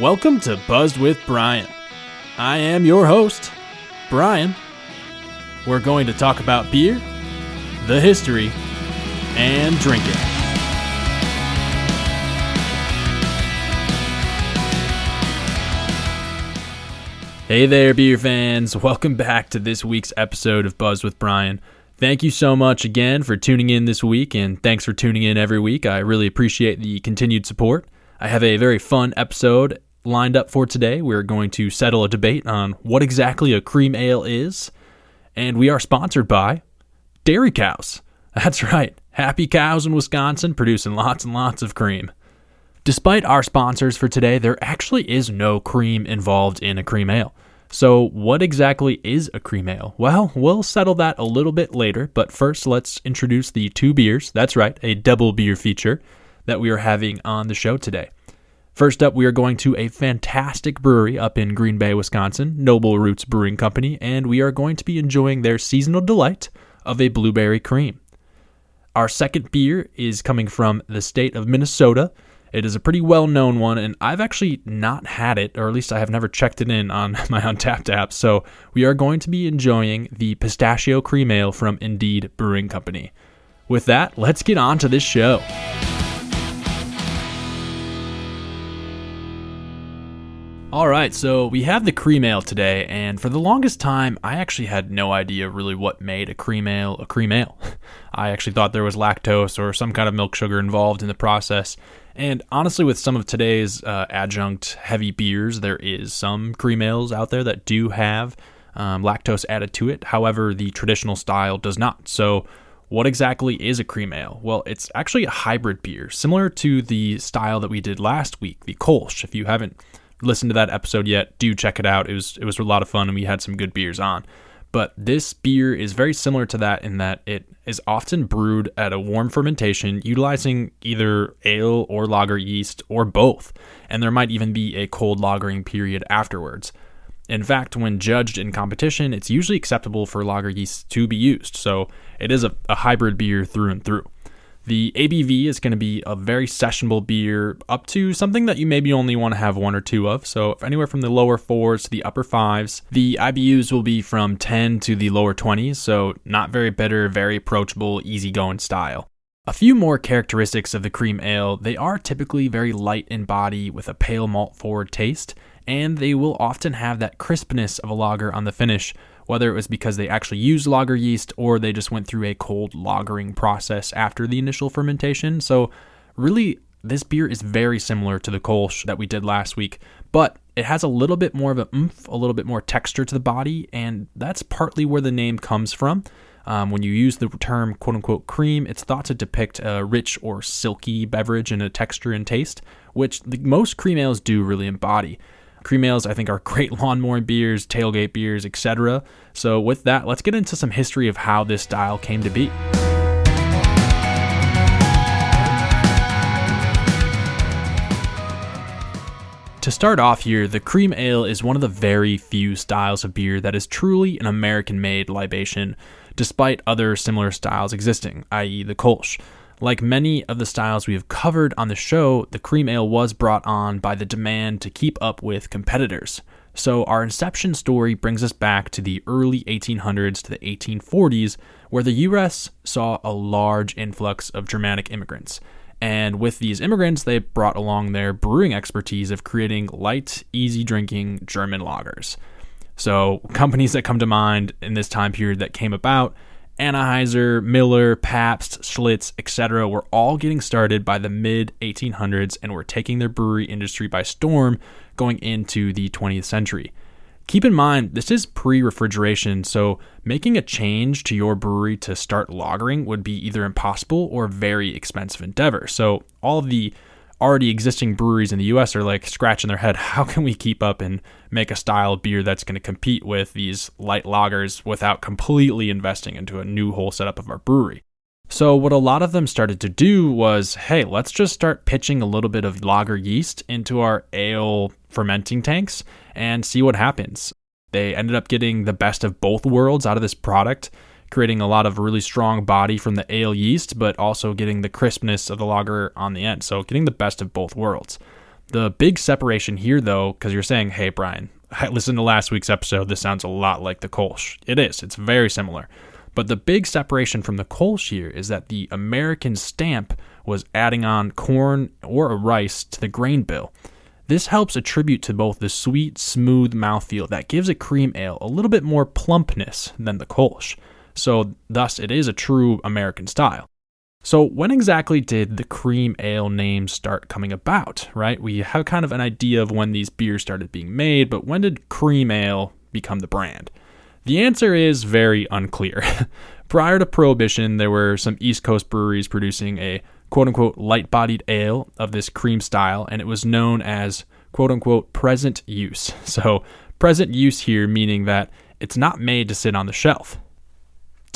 Welcome to Buzzed with Brian. I am your host, Brian. We're going to talk about beer, the history, and drinking. Hey there, beer fans. Welcome back to this week's episode of Buzzed with Brian. Thank you so much again for tuning in this week, and thanks for tuning in every week. I really appreciate the continued support. I have a very fun episode lined up for today. We're going to settle a debate on what exactly a cream ale is, and we are sponsored by Dairy Cows. That's right, happy cows in Wisconsin producing lots and lots of cream. Despite our sponsors for today, there actually is no cream involved in a cream ale. So, what exactly is a cream ale? Well, we'll settle that a little bit later, but first let's introduce the two beers. That's right, a double beer feature that we are having on the show today. First up, we are going to a fantastic brewery up in Green Bay, Wisconsin, Noble Roots Brewing Company, and we are going to be enjoying their seasonal delight of a blueberry cream. Our second beer is coming from the state of Minnesota. It is a pretty well known one, and I've actually not had it, or at least I have never checked it in on my Untappd app. So we are going to be enjoying the pistachio cream ale from Indeed Brewing Company. With that, let's get on to this show. All right, so we have the cream ale today, and for the longest time, I actually had no idea really what made a cream ale a cream ale. I actually thought there was lactose or some kind of milk sugar involved in the process, and honestly, with some of today's uh, adjunct heavy beers, there is some cream ales out there that do have um, lactose added to it. However, the traditional style does not. So, what exactly is a cream ale? Well, it's actually a hybrid beer, similar to the style that we did last week, the Kolsch. If you haven't listened to that episode yet, do check it out. It was it was a lot of fun, and we had some good beers on. But this beer is very similar to that in that it is often brewed at a warm fermentation utilizing either ale or lager yeast or both, and there might even be a cold lagering period afterwards. In fact, when judged in competition, it's usually acceptable for lager yeast to be used, so it is a, a hybrid beer through and through. The ABV is going to be a very sessionable beer up to something that you maybe only want to have one or two of. So anywhere from the lower fours to the upper fives. The IBUs will be from 10 to the lower 20s, so not very bitter, very approachable, easygoing style. A few more characteristics of the cream ale. They are typically very light in body with a pale malt forward taste, and they will often have that crispness of a lager on the finish, whether it was because they actually used lager yeast or they just went through a cold lagering process after the initial fermentation. So, really, this beer is very similar to the Kolsch that we did last week, but it has a little bit more of an oomph, a little bit more texture to the body, and that's partly where the name comes from. Um, when you use the term quote unquote cream, it's thought to depict a rich or silky beverage in a texture and taste, which the, most cream ales do really embody. Cream ales, I think, are great lawn beers, tailgate beers, etc. So, with that, let's get into some history of how this style came to be. To start off here, the cream ale is one of the very few styles of beer that is truly an American made libation, despite other similar styles existing, i.e., the Kolsch. Like many of the styles we have covered on the show, the cream ale was brought on by the demand to keep up with competitors. So, our inception story brings us back to the early 1800s to the 1840s, where the US saw a large influx of Germanic immigrants. And with these immigrants, they brought along their brewing expertise of creating light, easy drinking German lagers. So, companies that come to mind in this time period that came about Anheuser, Miller, Pabst, Schlitz, etc. were all getting started by the mid 1800s and were taking their brewery industry by storm going into the 20th century. Keep in mind, this is pre refrigeration, so making a change to your brewery to start lagering would be either impossible or a very expensive endeavor. So, all the already existing breweries in the US are like scratching their head how can we keep up and make a style of beer that's going to compete with these light lagers without completely investing into a new whole setup of our brewery. So what a lot of them started to do was, hey, let's just start pitching a little bit of lager yeast into our ale fermenting tanks and see what happens. They ended up getting the best of both worlds out of this product creating a lot of really strong body from the ale yeast, but also getting the crispness of the lager on the end. So getting the best of both worlds. The big separation here, though, because you're saying, hey, Brian, listen to last week's episode. This sounds a lot like the Kolsch. It is, it's very similar. But the big separation from the Kolsch here is that the American stamp was adding on corn or rice to the grain bill. This helps attribute to both the sweet, smooth mouthfeel that gives a cream ale a little bit more plumpness than the Kolsch. So, thus, it is a true American style. So, when exactly did the cream ale name start coming about, right? We have kind of an idea of when these beers started being made, but when did cream ale become the brand? The answer is very unclear. Prior to Prohibition, there were some East Coast breweries producing a quote unquote light bodied ale of this cream style, and it was known as quote unquote present use. So, present use here meaning that it's not made to sit on the shelf.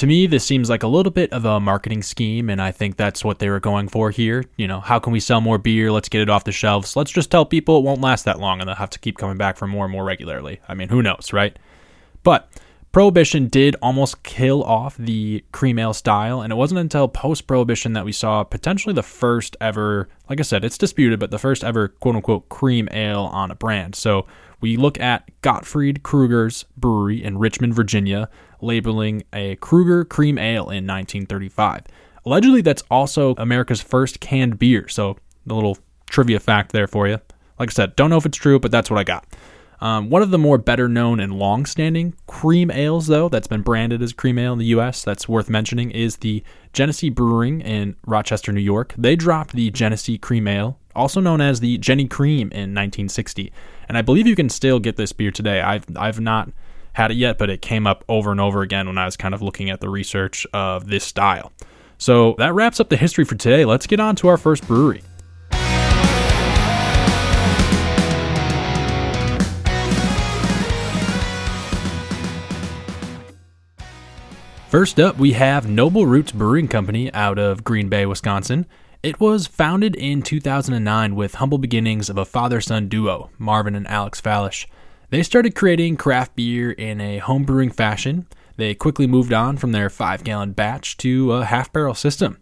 To me, this seems like a little bit of a marketing scheme, and I think that's what they were going for here. You know, how can we sell more beer? Let's get it off the shelves. Let's just tell people it won't last that long and they'll have to keep coming back for more and more regularly. I mean, who knows, right? But Prohibition did almost kill off the cream ale style, and it wasn't until post Prohibition that we saw potentially the first ever, like I said, it's disputed, but the first ever quote unquote cream ale on a brand. So we look at Gottfried Krueger's brewery in Richmond, Virginia, labeling a Krueger cream ale in 1935. Allegedly, that's also America's first canned beer. So, the little trivia fact there for you. Like I said, don't know if it's true, but that's what I got. Um, one of the more better known and long standing cream ales, though, that's been branded as cream ale in the US, that's worth mentioning, is the Genesee Brewing in Rochester, New York. They dropped the Genesee Cream Ale, also known as the Genny Cream, in 1960. And I believe you can still get this beer today. I've, I've not had it yet, but it came up over and over again when I was kind of looking at the research of this style. So that wraps up the history for today. Let's get on to our first brewery. First up, we have Noble Roots Brewing Company out of Green Bay, Wisconsin. It was founded in 2009 with humble beginnings of a father son duo, Marvin and Alex Fallish. They started creating craft beer in a home brewing fashion. They quickly moved on from their five gallon batch to a half barrel system.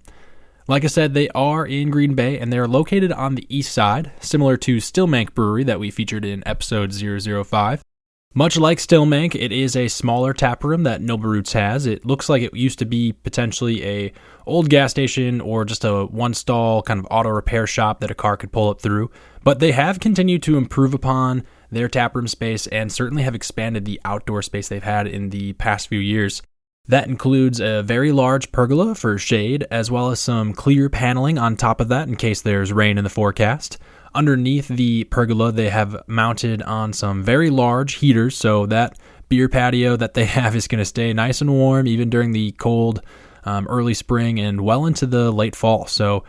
Like I said, they are in Green Bay and they're located on the east side, similar to Stillmank Brewery that we featured in episode 005. Much like Stillmank, it is a smaller tap room that Noble Roots has. It looks like it used to be potentially a old gas station or just a one stall kind of auto repair shop that a car could pull up through. But they have continued to improve upon their taproom space and certainly have expanded the outdoor space they've had in the past few years. That includes a very large pergola for shade, as well as some clear paneling on top of that in case there's rain in the forecast. Underneath the pergola, they have mounted on some very large heaters, so that beer patio that they have is going to stay nice and warm even during the cold um, early spring and well into the late fall. So,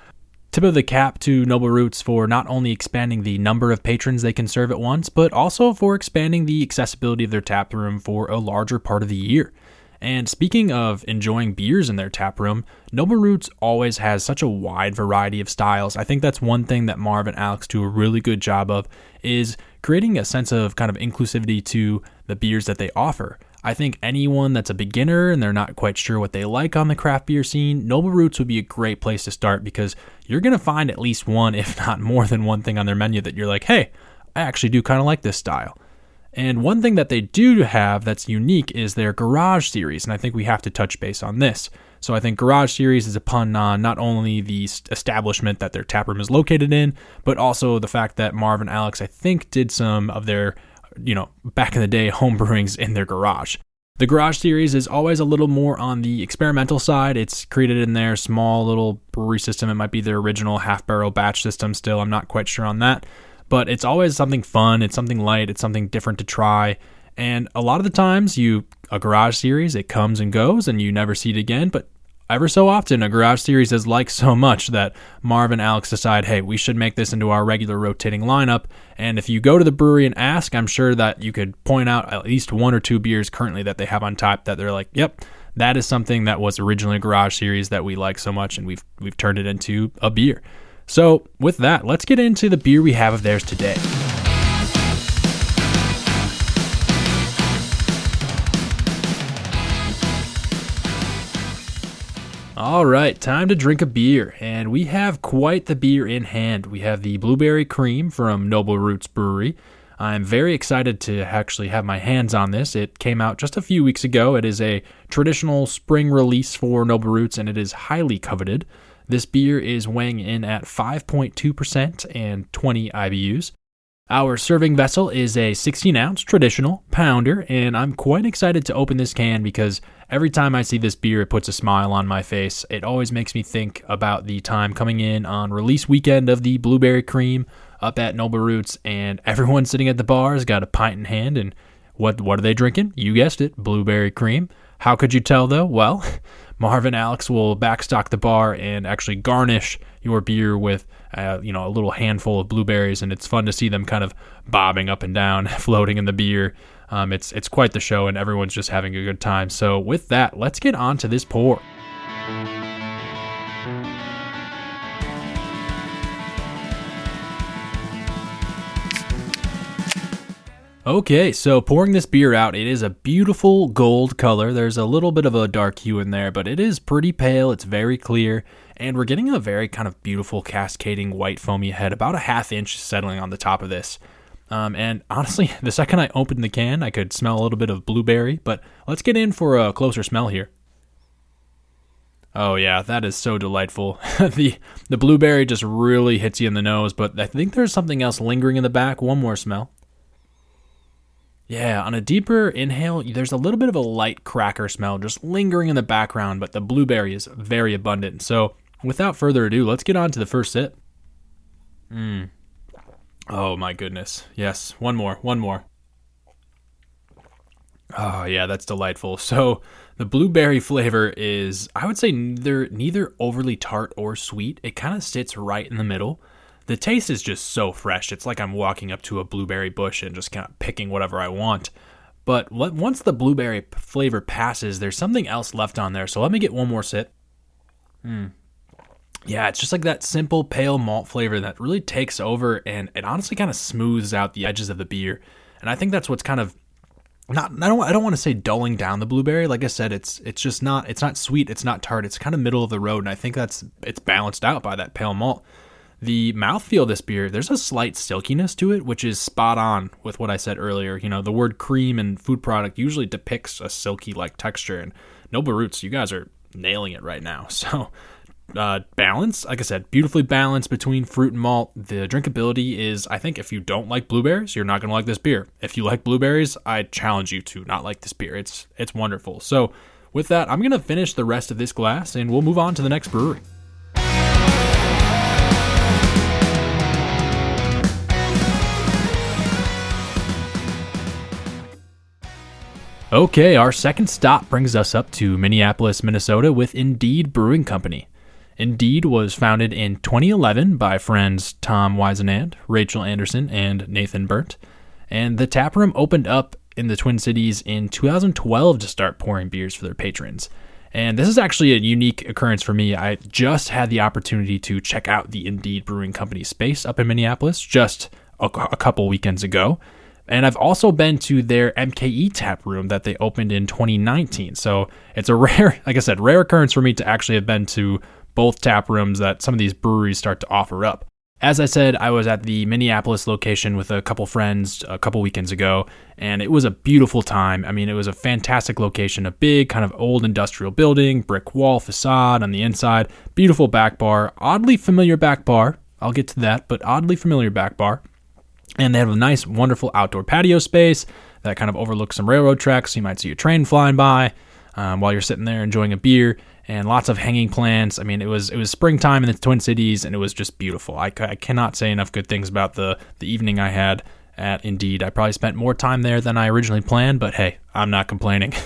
tip of the cap to Noble Roots for not only expanding the number of patrons they can serve at once, but also for expanding the accessibility of their tap room for a larger part of the year. And speaking of enjoying beers in their tap room, Noble Roots always has such a wide variety of styles. I think that's one thing that Marv and Alex do a really good job of is creating a sense of kind of inclusivity to the beers that they offer. I think anyone that's a beginner and they're not quite sure what they like on the craft beer scene, Noble Roots would be a great place to start because you're going to find at least one, if not more than one thing on their menu that you're like, hey, I actually do kind of like this style. And one thing that they do have that's unique is their Garage series, and I think we have to touch base on this. So I think Garage series is a pun on not only the establishment that their taproom is located in, but also the fact that Marv and Alex, I think, did some of their, you know, back in the day home brewings in their garage. The Garage series is always a little more on the experimental side. It's created in their small little brewery system. It might be their original half barrel batch system still. I'm not quite sure on that but it's always something fun. It's something light. It's something different to try. And a lot of the times, you a garage series, it comes and goes, and you never see it again. But ever so often, a garage series is like so much that Marv and Alex decide, hey, we should make this into our regular rotating lineup. And if you go to the brewery and ask, I'm sure that you could point out at least one or two beers currently that they have on tap that they're like, yep, that is something that was originally a garage series that we like so much, and we've we've turned it into a beer. So, with that, let's get into the beer we have of theirs today. All right, time to drink a beer, and we have quite the beer in hand. We have the Blueberry Cream from Noble Roots Brewery. I'm very excited to actually have my hands on this. It came out just a few weeks ago. It is a traditional spring release for Noble Roots, and it is highly coveted. This beer is weighing in at 5.2% and 20 IBUs. Our serving vessel is a 16 ounce traditional pounder, and I'm quite excited to open this can because every time I see this beer, it puts a smile on my face. It always makes me think about the time coming in on release weekend of the Blueberry Cream up at Noble Roots, and everyone sitting at the bar has got a pint in hand. And what, what are they drinking? You guessed it, Blueberry Cream. How could you tell though? Well, Marvin Alex will backstock the bar and actually garnish your beer with uh, you know a little handful of blueberries, and it's fun to see them kind of bobbing up and down, floating in the beer. Um, it's it's quite the show, and everyone's just having a good time. So with that, let's get on to this pour. Okay, so pouring this beer out, it is a beautiful gold color. There's a little bit of a dark hue in there, but it is pretty pale. It's very clear, and we're getting a very kind of beautiful cascading white foamy head, about a half inch settling on the top of this. Um, and honestly, the second I opened the can, I could smell a little bit of blueberry, but let's get in for a closer smell here. Oh yeah, that is so delightful. the the blueberry just really hits you in the nose, but I think there's something else lingering in the back. One more smell. Yeah, on a deeper inhale, there's a little bit of a light cracker smell just lingering in the background, but the blueberry is very abundant. So, without further ado, let's get on to the first sip. Mmm. Oh my goodness. Yes, one more, one more. Oh yeah, that's delightful. So the blueberry flavor is, I would say, neither neither overly tart or sweet. It kind of sits right in the middle the taste is just so fresh. It's like I'm walking up to a blueberry bush and just kind of picking whatever I want. But once the blueberry flavor passes, there's something else left on there. So let me get one more sip. Hmm. Yeah, it's just like that simple pale malt flavor that really takes over and it honestly kind of smooths out the edges of the beer. And I think that's what's kind of not I don't I don't want to say dulling down the blueberry. Like I said, it's it's just not it's not sweet, it's not tart, it's kind of middle of the road and I think that's it's balanced out by that pale malt. The mouthfeel of this beer, there's a slight silkiness to it, which is spot on with what I said earlier. You know, the word cream and food product usually depicts a silky like texture, and Noble Roots, you guys are nailing it right now. So, uh, balance, like I said, beautifully balanced between fruit and malt. The drinkability is, I think, if you don't like blueberries, you're not going to like this beer. If you like blueberries, I challenge you to not like this beer. It's it's wonderful. So, with that, I'm going to finish the rest of this glass, and we'll move on to the next brewery. Okay, our second stop brings us up to Minneapolis, Minnesota with Indeed Brewing Company. Indeed was founded in 2011 by friends Tom Whisenand, Rachel Anderson, and Nathan Berndt. And the taproom opened up in the Twin Cities in 2012 to start pouring beers for their patrons. And this is actually a unique occurrence for me. I just had the opportunity to check out the Indeed Brewing Company space up in Minneapolis just a, a couple weekends ago. And I've also been to their MKE tap room that they opened in 2019. So it's a rare, like I said, rare occurrence for me to actually have been to both tap rooms that some of these breweries start to offer up. As I said, I was at the Minneapolis location with a couple friends a couple weekends ago, and it was a beautiful time. I mean, it was a fantastic location, a big kind of old industrial building, brick wall facade on the inside, beautiful back bar, oddly familiar back bar. I'll get to that, but oddly familiar back bar. And they have a nice, wonderful outdoor patio space that kind of overlooks some railroad tracks. So You might see a train flying by um, while you're sitting there enjoying a beer, and lots of hanging plants. I mean, it was it was springtime in the Twin Cities, and it was just beautiful. I, I cannot say enough good things about the the evening I had at Indeed. I probably spent more time there than I originally planned, but hey, I'm not complaining.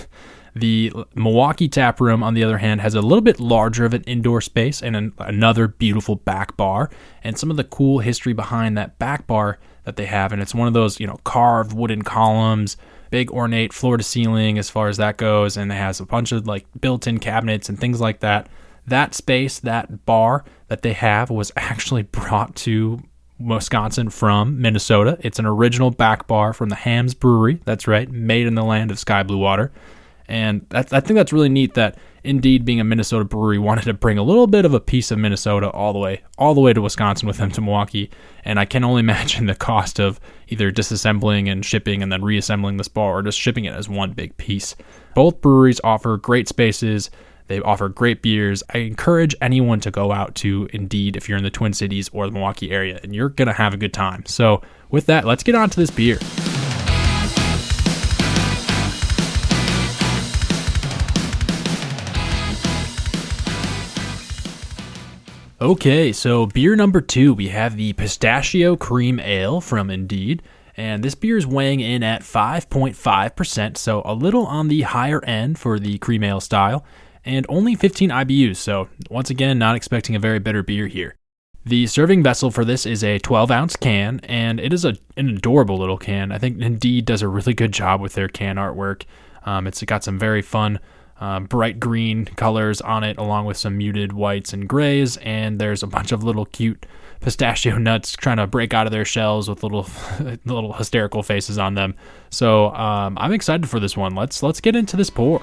The Milwaukee tap room, on the other hand, has a little bit larger of an indoor space and an, another beautiful back bar, and some of the cool history behind that back bar that they have. And it's one of those, you know, carved wooden columns, big ornate floor to ceiling as far as that goes. And it has a bunch of like built in cabinets and things like that. That space, that bar that they have was actually brought to Wisconsin from Minnesota. It's an original back bar from the Hamm's Brewery. That's right, made in the land of sky blue water. And I think that's really neat that Indeed, being a Minnesota brewery, wanted to bring a little bit of a piece of Minnesota all the way, all the way to Wisconsin with them to Milwaukee. And I can only imagine the cost of either disassembling and shipping and then reassembling this bar or just shipping it as one big piece. Both breweries offer great spaces. They offer great beers. I encourage anyone to go out to Indeed if you're in the Twin Cities or the Milwaukee area, and you're going to have a good time. So, with that, let's get on to this beer. Okay, so beer number two, we have the Pistachio Cream Ale from Indeed. And this beer is weighing in at 5.5%, so a little on the higher end for the cream ale style, and only 15 IBUs, so once again, not expecting a very bitter beer here. The serving vessel for this is a 12 ounce can, and it is a, an adorable little can. I think Indeed does a really good job with their can artwork. Um, it's got some very fun um, bright green colors on it, along with some muted whites and grays. And there's a bunch of little cute pistachio nuts trying to break out of their shells with little little hysterical faces on them. So um, I'm excited for this one. Let's let's get into this pour.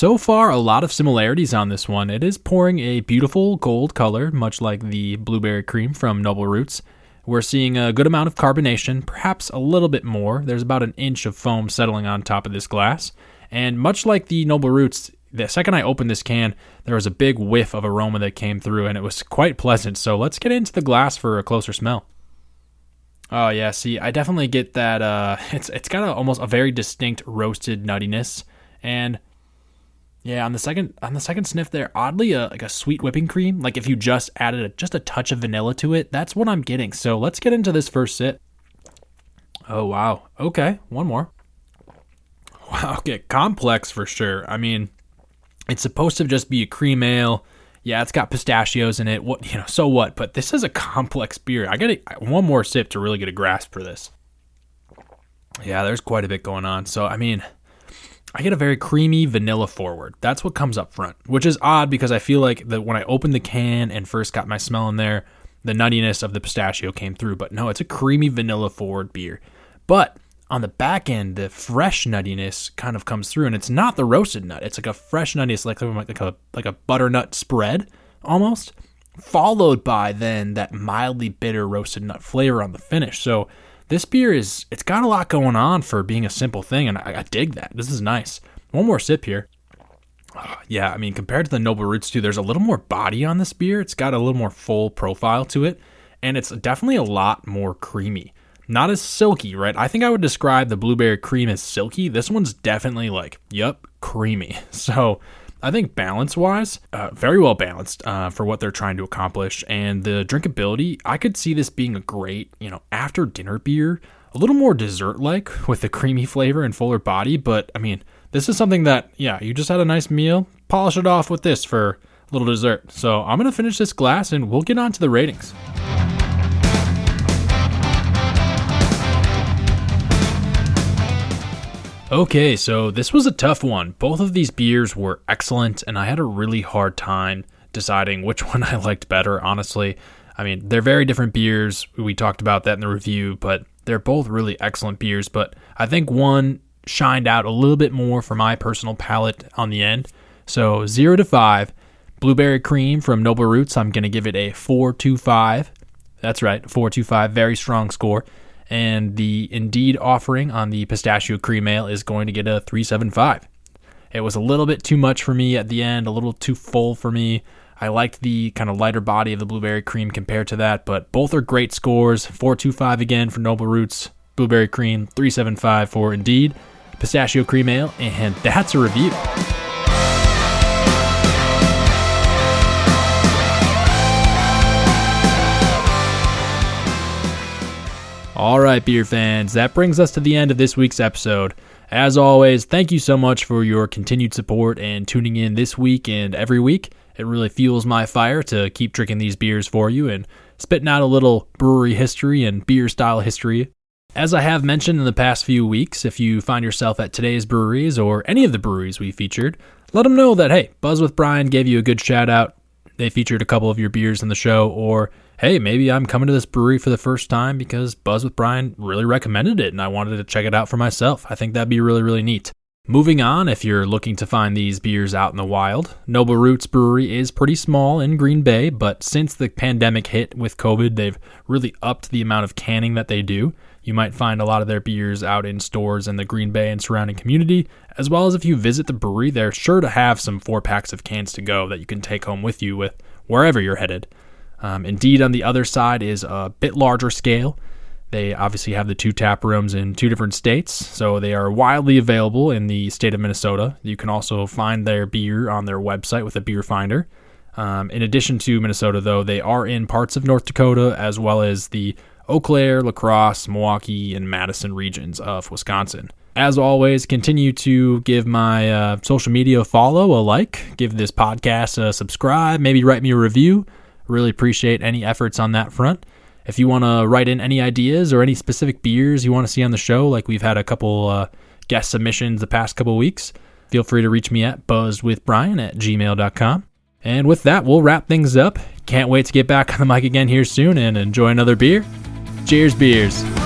So far, a lot of similarities on this one. It is pouring a beautiful gold color, much like the blueberry cream from Noble Roots. We're seeing a good amount of carbonation, perhaps a little bit more. There's about an inch of foam settling on top of this glass. And much like the Noble Roots, the second I opened this can, there was a big whiff of aroma that came through, and it was quite pleasant. So let's get into the glass for a closer smell. Oh yeah, see, I definitely get that. Uh, it's it's got a, almost a very distinct roasted nuttiness, and yeah, on the second on the second sniff there, oddly a, like a sweet whipping cream. Like if you just added a, just a touch of vanilla to it, that's what I'm getting. So let's get into this first sip. Oh wow. Okay, one more. Wow. Okay, complex for sure. I mean, it's supposed to just be a cream ale. Yeah, it's got pistachios in it. What you know? So what? But this is a complex beer. I got one more sip to really get a grasp for this. Yeah, there's quite a bit going on. So I mean I get a very creamy vanilla forward. That's what comes up front, which is odd because I feel like that when I opened the can and first got my smell in there, the nuttiness of the pistachio came through. But no, it's a creamy vanilla forward beer. But on the back end, the fresh nuttiness kind of comes through, and it's not the roasted nut. It's like a fresh nuttiness, like like a like a butternut spread almost, followed by then that mildly bitter roasted nut flavor on the finish. So this beer is it's got a lot going on for being a simple thing, and I, I dig that. This is nice. One more sip here. Uh, yeah, I mean, compared to the Noble Roots too, there's a little more body on this beer. It's got a little more full profile to it, and it's definitely a lot more creamy. Not as silky, right? I think I would describe the blueberry cream as silky. This one's definitely like, yep, creamy. So I think balance wise, uh, very well balanced uh, for what they're trying to accomplish. And the drinkability, I could see this being a great, you know, after dinner beer, a little more dessert like with the creamy flavor and fuller body. But I mean, this is something that, yeah, you just had a nice meal, polish it off with this for a little dessert. So I'm going to finish this glass and we'll get on to the ratings. Okay, so this was a tough one. Both of these beers were excellent, and I had a really hard time deciding which one I liked better, honestly. I mean, they're very different beers. We talked about that in the review, but they're both really excellent beers. But I think one shined out a little bit more for my personal palate on the end. So, 0 to 5, Blueberry Cream from Noble Roots, I'm going to give it a 425. That's right, 425, very strong score and the Indeed offering on the pistachio cream ale is going to get a 375. It was a little bit too much for me at the end, a little too full for me. I liked the kind of lighter body of the blueberry cream compared to that, but both are great scores. 425 again for Noble Roots, blueberry cream, 375 for Indeed, pistachio cream ale, and that's a review. All right, beer fans, that brings us to the end of this week's episode. As always, thank you so much for your continued support and tuning in this week and every week. It really fuels my fire to keep drinking these beers for you and spitting out a little brewery history and beer style history. As I have mentioned in the past few weeks, if you find yourself at today's breweries or any of the breweries we featured, let them know that, hey, Buzzed with Brian gave you a good shout out. They featured a couple of your beers in the show, or hey, maybe I'm coming to this brewery for the first time because Buzzed with Brian really recommended it and I wanted to check it out for myself. I think that'd be really, really neat. Moving on, if you're looking to find these beers out in the wild, Noble Roots Brewery is pretty small in Green Bay, but since the pandemic hit with COVID, they've really upped the amount of canning that they do. You might find a lot of their beers out in stores in the Green Bay and surrounding community, as well as if you visit the brewery, they're sure to have some four packs of cans to go that you can take home with you with wherever you're headed. Um, Indeed, on the other side, is a bit larger scale. They obviously have the two tap rooms in two different states, so they are widely available in the state of Minnesota. You can also find their beer on their website with a beer finder. Um, in addition to Minnesota, though, they are in parts of North Dakota as well as the Eau Claire, La Crosse, Milwaukee, and Madison regions of Wisconsin. As always, continue to give my uh, social media a follow, a like, give this podcast a subscribe, maybe write me a review. Really appreciate any efforts on that front. If you want to write in any ideas or any specific beers you want to see on the show, like we've had a couple uh, guest submissions the past couple weeks, feel free to reach me at buzzwithbrian at gmail.com. And with that, we'll wrap things up. Can't wait to get back on the mic again here soon and enjoy another beer. Cheers, beers.